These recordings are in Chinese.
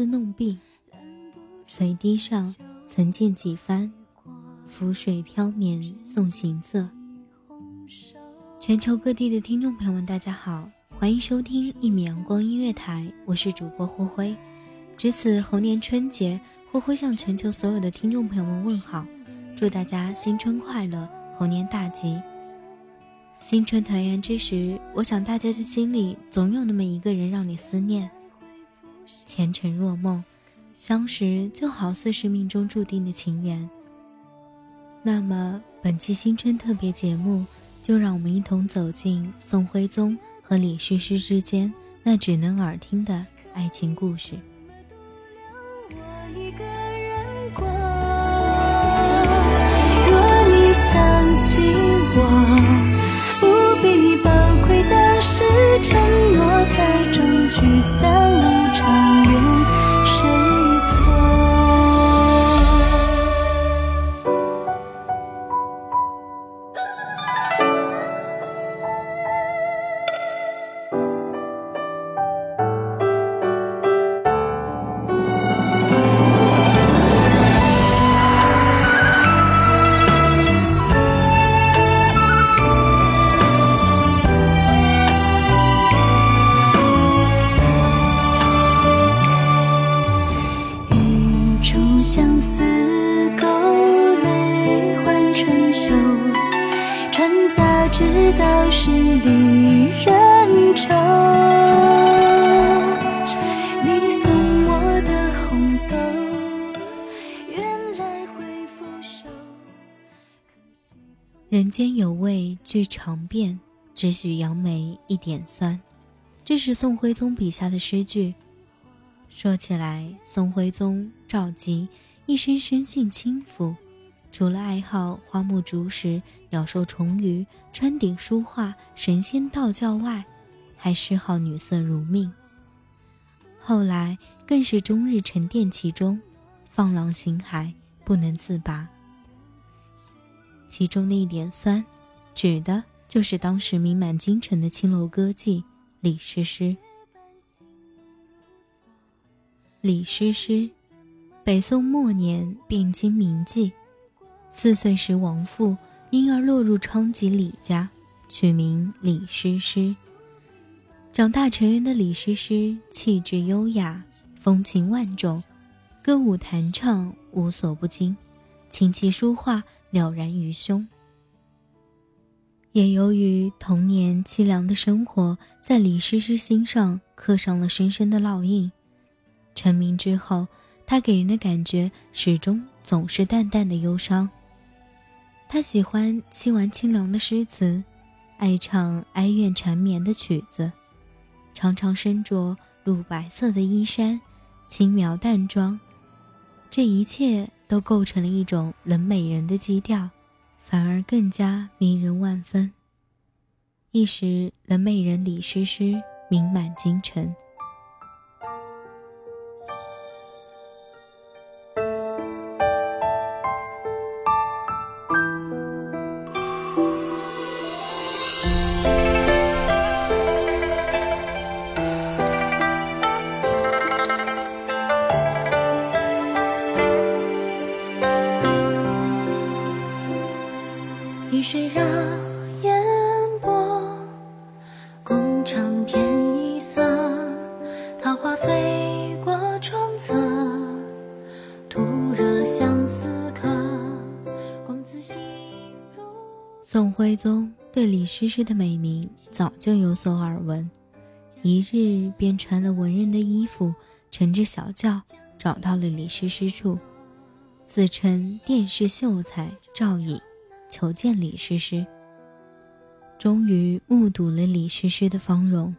里丝丝弄碧。随堤上曾见几番，浮水飘绵送行色。全球各地的听众朋友们，大家好，欢迎收听一米阳光音乐台，我是主播霍辉。值此猴年春节，霍辉向全球所有的听众朋友们问好，祝大家新春快乐，猴年大吉。新春团圆之时，我想大家的心里总有那么一个人让你思念。前尘若梦，相识就好似是命中注定的情缘。那么本期新春特别节目，就让我们一同走进宋徽宗和李师师之间那只能耳听的爱情故事。想起我，不必宝贵的是承诺太重，聚散尝遍，只许杨梅一点酸。这是宋徽宗笔下的诗句。说起来，宋徽宗赵佶一生生性轻浮，除了爱好花木竹石、鸟兽虫鱼、穿顶书画、神仙道教外，还嗜好女色如命。后来更是终日沉淀其中，放浪形骸，不能自拔。其中的一点酸，指的就是当时名满京城的青楼歌妓李师师。李师师，北宋末年汴京名妓，四岁时亡父，因而落入昌吉李家，取名李师师。长大成人的李师师，气质优雅，风情万种，歌舞弹唱无所不精，琴棋书画了然于胸。也由于童年凄凉的生活，在李师师心上刻上了深深的烙印。成名之后，他给人的感觉始终总是淡淡的忧伤。他喜欢凄婉清凉的诗词，爱唱哀怨缠绵的曲子，常常身着乳白色的衣衫，轻描淡妆。这一切都构成了一种冷美人的基调。反而更加迷人万分。一时，冷美人李诗诗名满京城。谁让烟波共长天一色，桃花飞过窗侧，徒惹相思客宋徽宗对李师师的美名早就有所耳闻，一日便穿了文人的衣服，乘着小轿找到了李师师处，自称殿试秀才赵颖，求见李师师。终于目睹了李师师的芳容。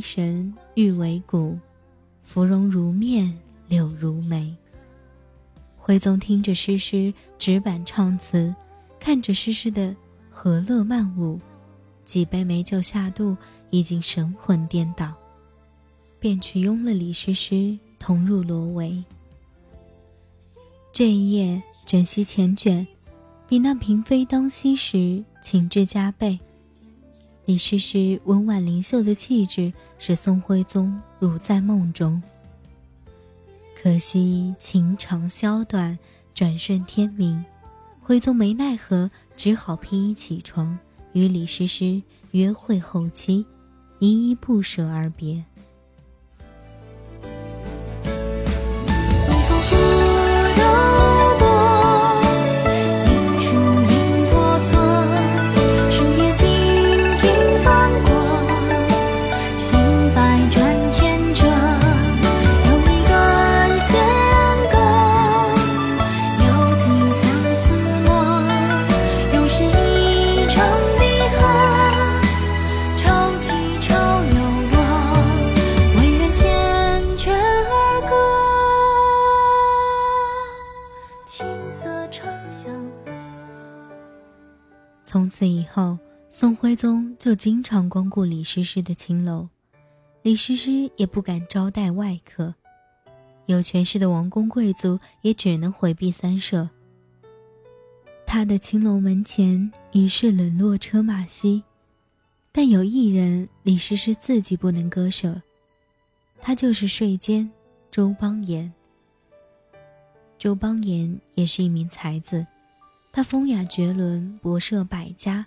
为神，玉为骨，芙蓉如面，柳如眉。徽宗听着诗诗纸板唱词，看着诗诗的和乐曼舞，几杯美酒下肚，已经神魂颠倒，便去拥了李诗诗，同入罗帷。这一夜，枕席缱绻，比那嫔妃当夕时情致加倍。李师师温婉灵秀的气质，使宋徽宗如在梦中。可惜情长宵短，转瞬天明，徽宗没奈何，只好披衣起床，与李师师约会后期，依依不舍而别。就经常光顾李师师的青楼，李师师也不敢招待外客，有权势的王公贵族也只能回避三舍。他的青楼门前已是冷落车马稀，但有一人李师师自己不能割舍，他就是睡监周邦彦。周邦彦也是一名才子。他风雅绝伦，博涉百家，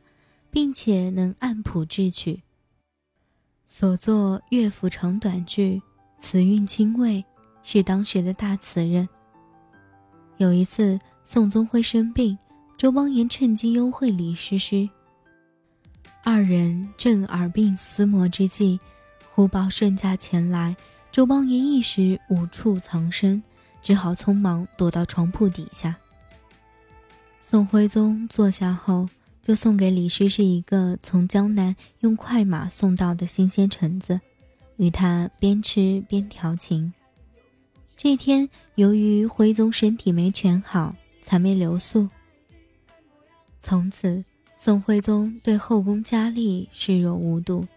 并且能按谱制曲。所作乐府长短句，词韵清味，是当时的大词人。有一次，宋宗辉生病，周邦彦趁机幽会李师师。二人正耳鬓厮磨之际，忽报顺驾前来，周邦彦一时无处藏身，只好匆忙躲到床铺底下。宋徽宗坐下后，就送给李师师一个从江南用快马送到的新鲜橙子，与他边吃边调情。这天，由于徽宗身体没全好，才没留宿。从此，宋徽宗对后宫佳丽视若无睹，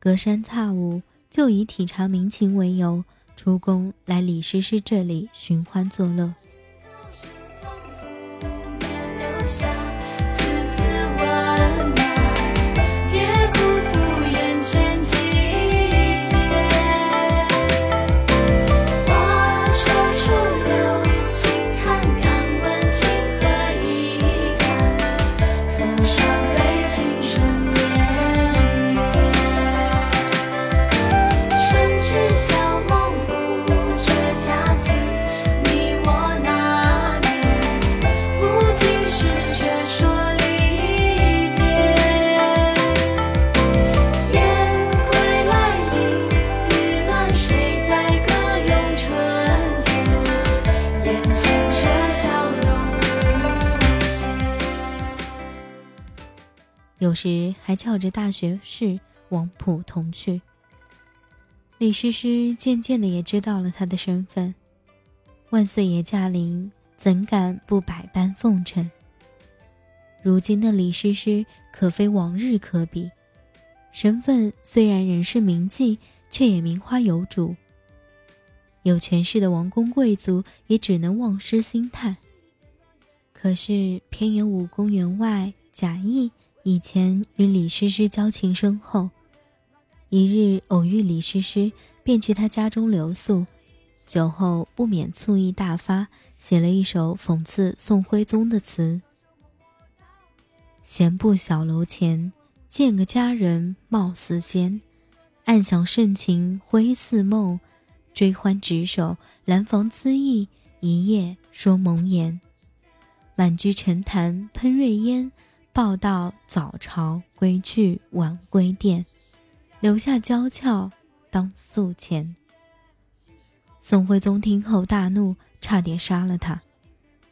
隔三差五就以体察民情为由，出宫来李师师这里寻欢作乐。有时还翘着大学士往普同去。李师师渐渐的也知道了他的身份，万岁爷驾临，怎敢不百般奉承？如今的李师师可非往日可比，身份虽然仍是名妓，却也名花有主。有权势的王公贵族也只能望失心叹。可是偏有武功员外贾谊。以前与李师师交情深厚，一日偶遇李师师，便去他家中留宿。酒后不免醋意大发，写了一首讽刺宋徽宗的词：“闲步小楼前，见个佳人貌似仙，暗想盛情挥似梦，追欢执手兰房恣意，一夜说蒙言。满居沉潭喷瑞烟。”报到早朝归去晚归殿，留下娇俏当宿前。宋徽宗听后大怒，差点杀了他，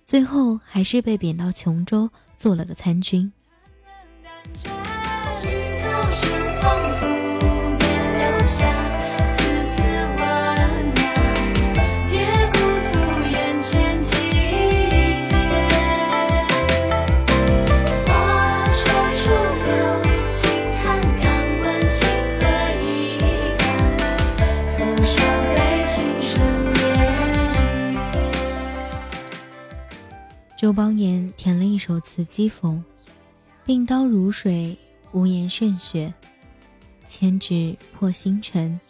最后还是被贬到琼州做了个参军。讥讽：“病刀如水，无言胜雪；千指破星辰，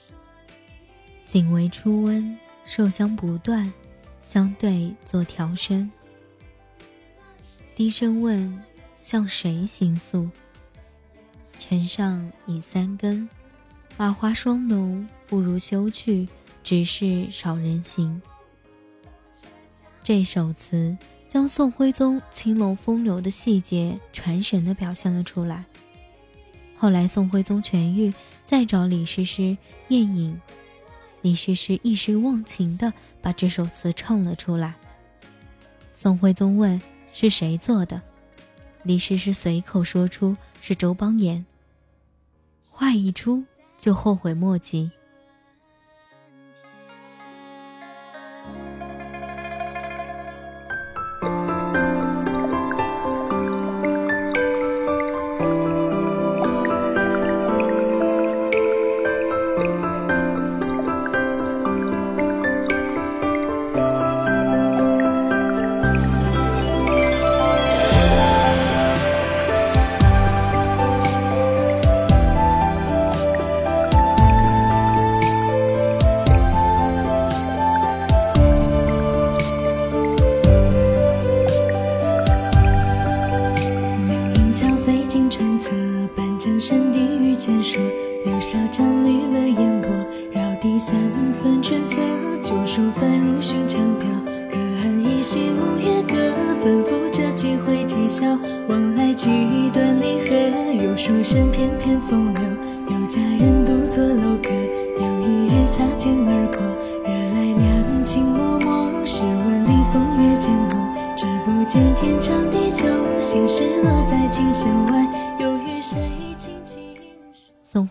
仅为初温，受香不断，相对作调声。低声问，向谁行诉？尘上已三更，瓦花霜浓，不如休去，只是少人行。”这首词。将宋徽宗青龙风流的细节传神地表现了出来。后来宋徽宗痊愈，再找李师师宴饮，李师师一时忘情地把这首词唱了出来。宋徽宗问是谁做的，李师师随口说出是周邦彦。话一出，就后悔莫及。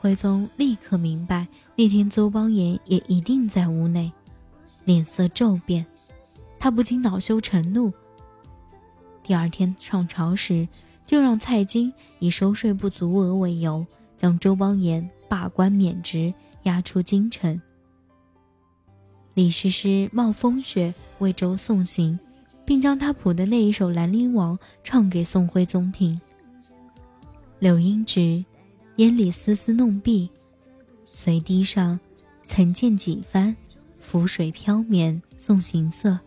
徽宗立刻明白，那天邹邦彦也一定在屋内。脸色骤变，他不禁恼羞成怒。第二天上朝时，就让蔡京以收税不足额为由，将周邦彦罢官免职，押出京城。李师师冒风雪为周送行，并将他谱的那一首《兰陵王》唱给宋徽宗听。柳阴直，烟里丝丝弄碧，随堤上，曾见几番，浮水飘绵送行色。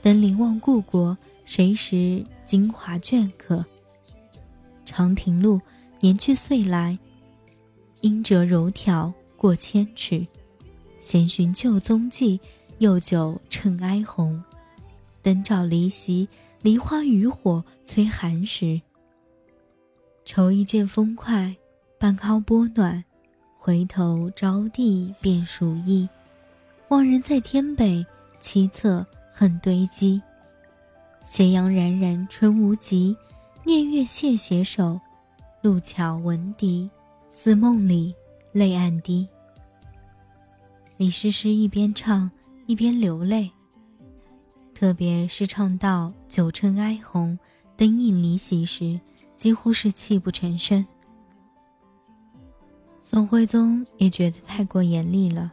登临望故国，谁识京华镌刻？长亭路，年去岁来，应折柔条过千尺。闲寻旧踪迹，又酒趁哀鸿。灯照离席，梨花渔火催寒食。愁一见风快，半靠波暖。回头招地便属意。望人在天北，凄恻恨堆积。斜阳冉冉春无极，念月谢携手。路桥闻笛，似梦里泪暗滴。李师师一边唱一边流泪，特别是唱到“酒趁哀鸿，灯映离席”时，几乎是泣不成声。宋徽宗也觉得太过严厉了，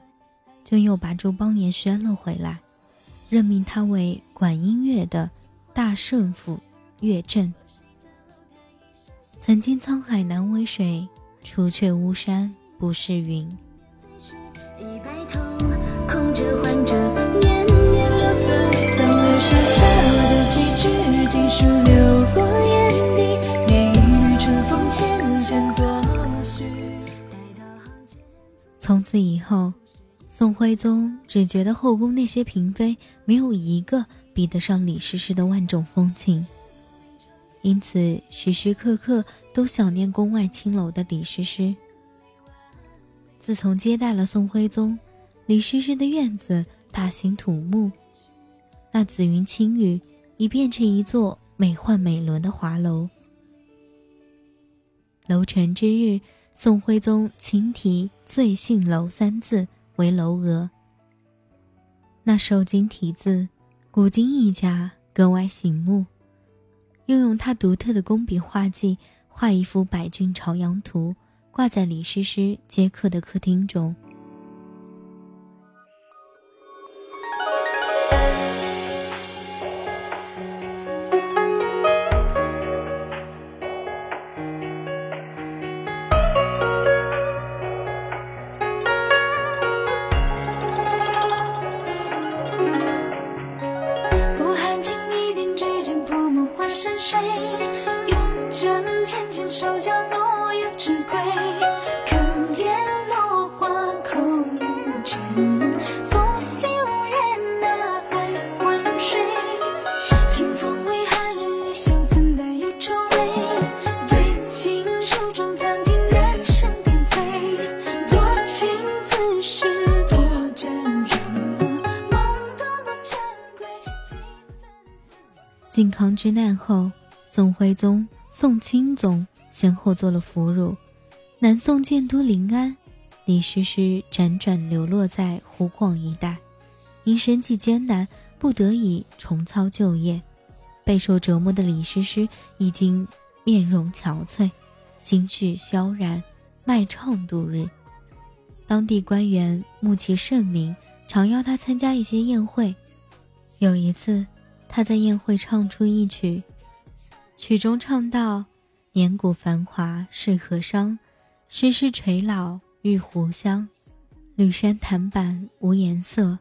就又把周邦彦宣了回来，任命他为管音乐的大顺府乐正。曾经沧海难为水，除却巫山不是云。宋徽宗只觉得后宫那些嫔妃没有一个比得上李师师的万种风情，因此时时刻刻都想念宫外青楼的李师师。自从接待了宋徽宗，李师师的院子大兴土木，那紫云青雨已变成一座美奂美轮的华楼。楼成之日。宋徽宗亲题“醉杏楼”三字为楼额，那瘦金题字，古今一家格外醒目。又用他独特的工笔画技画一幅百骏朝阳图，挂在李师师接客的客厅中。靖康之难后，宋徽宗、宋钦宗先后做了俘虏。南宋建都临安，李师师辗转流落在湖广一带，因生计艰难，不得已重操旧业。备受折磨的李师师已经面容憔悴，心绪萧然，卖唱度日。当地官员慕其盛名，常邀他参加一些宴会。有一次。他在宴会唱出一曲，曲中唱道：“年古繁华是何伤，诗诗垂老玉壶香。绿山檀板无颜色，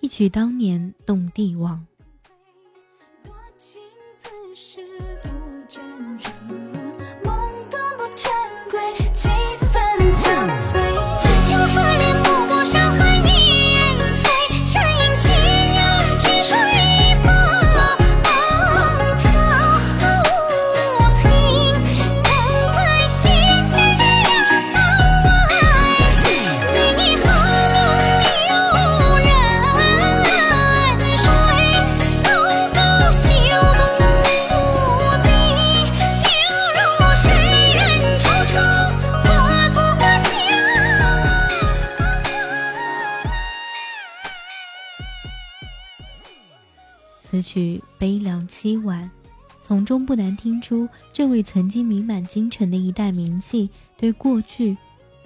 一曲当年动帝王。”曲悲凉凄婉，从中不难听出这位曾经名满京城的一代名妓对过去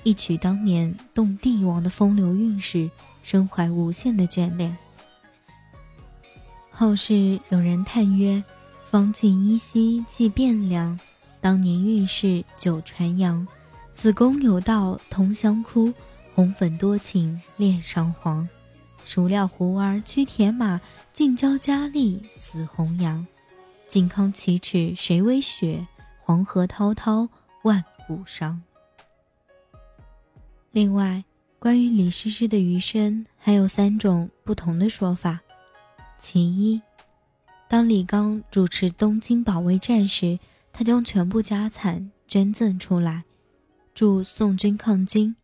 一曲当年动帝王的风流韵事，身怀无限的眷恋。后世有人叹曰：“方尽依稀记汴梁，当年韵事久传扬。子宫有道同香哭，红粉多情恋上皇。孰料胡儿驱铁马，尽交佳丽死红阳。靖康耻耻谁为雪？黄河滔滔万古伤。”另外，关于李师师的余生，还有三种不同的说法。其一，当李纲主持东京保卫战时，他将全部家产捐赠出来，助宋军抗金。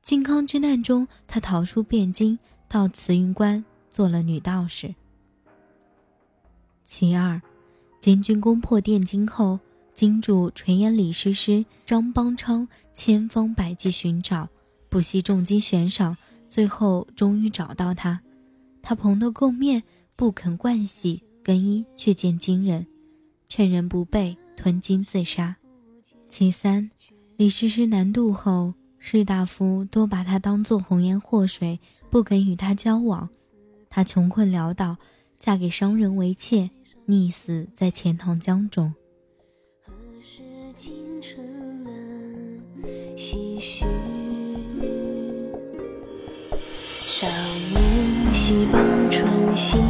靖康之难中，他逃出汴京，到慈云观做了女道士。其二，金军攻破汴京后，金主垂涎李师师，张邦昌千方百计寻找。不惜重金悬赏，最后终于找到他。他蓬头垢面，不肯盥洗更衣去见金人，趁人不备吞金自杀。其三，李师师南渡后，士大夫都把他当作红颜祸水，不肯与他交往。他穷困潦倒，嫁给商人为妾，溺死在钱塘江中。少年溪傍春心，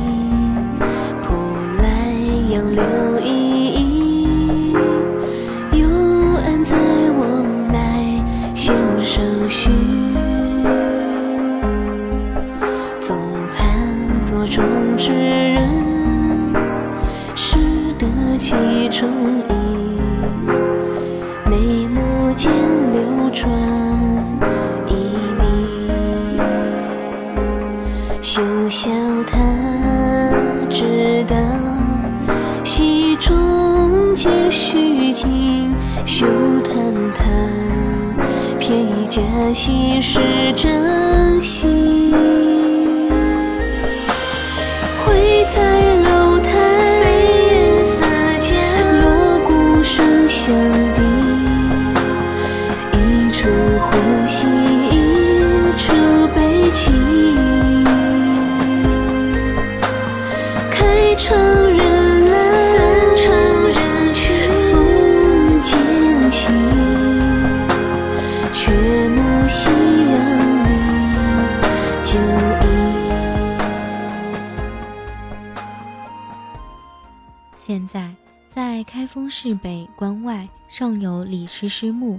有李师墓，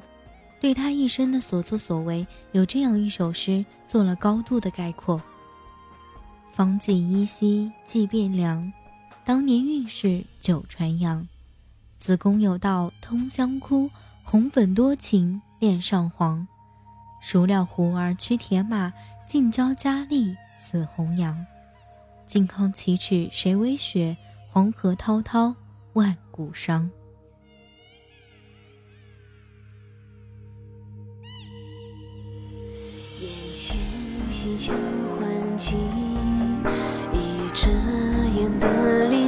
对他一生的所作所为，有这样一首诗做了高度的概括：方尽依稀即汴梁。当年运势久传扬，子宫有道通香枯，红粉多情恋上皇。孰料胡儿驱铁马，尽交佳丽死红阳。靖康耻耻谁为雪？黄河滔滔万古伤。西墙换季，一遮掩的淋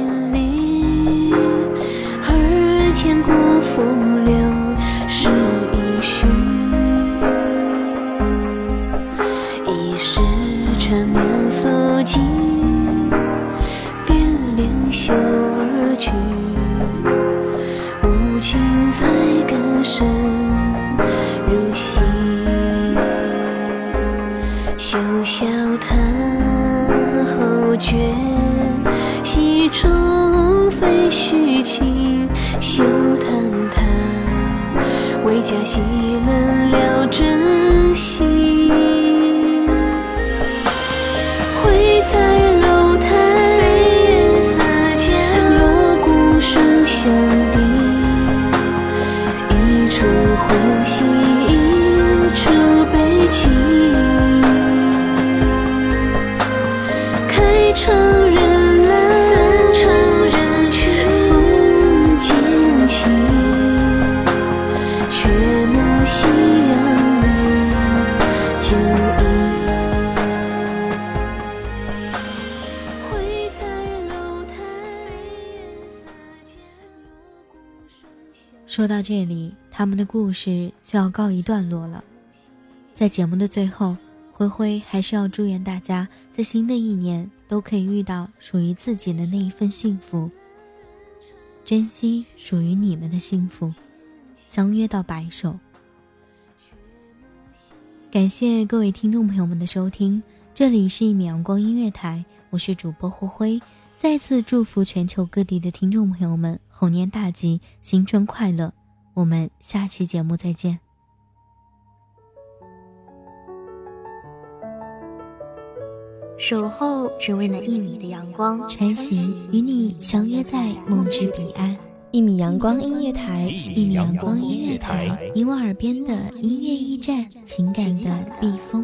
后觉戏中非虚情，休叹他为家戏冷凉说到这里，他们的故事就要告一段落了。在节目的最后，灰灰还是要祝愿大家在新的一年都可以遇到属于自己的那一份幸福，珍惜属于你们的幸福，相约到白首。感谢各位听众朋友们的收听，这里是一米阳光音乐台，我是主播灰灰。再次祝福全球各地的听众朋友们猴年大吉，新春快乐！我们下期节目再见。守候只为那一米的阳光，穿行与你相约在梦之彼岸。一米阳光音乐台，一米阳光音乐台，你我耳边的音乐驿站，情感的避风